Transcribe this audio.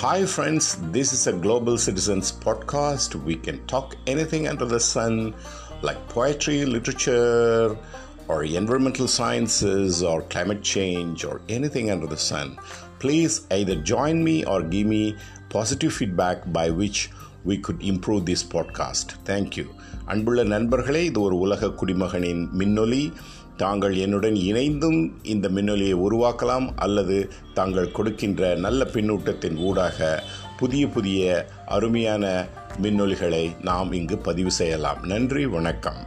Hi, friends, this is a Global Citizens podcast. We can talk anything under the sun, like poetry, literature, or environmental sciences, or climate change, or anything under the sun. Please either join me or give me positive feedback by which we could improve this podcast. Thank you. அன்புள்ள நண்பர்களே இது ஒரு உலக குடிமகனின் மின்னொலி தாங்கள் என்னுடன் இணைந்தும் இந்த மின்னொலியை உருவாக்கலாம் அல்லது தாங்கள் கொடுக்கின்ற நல்ல பின்னூட்டத்தின் ஊடாக புதிய புதிய அருமையான மின்னொலிகளை நாம் இங்கு பதிவு செய்யலாம். நன்றி வணக்கம்.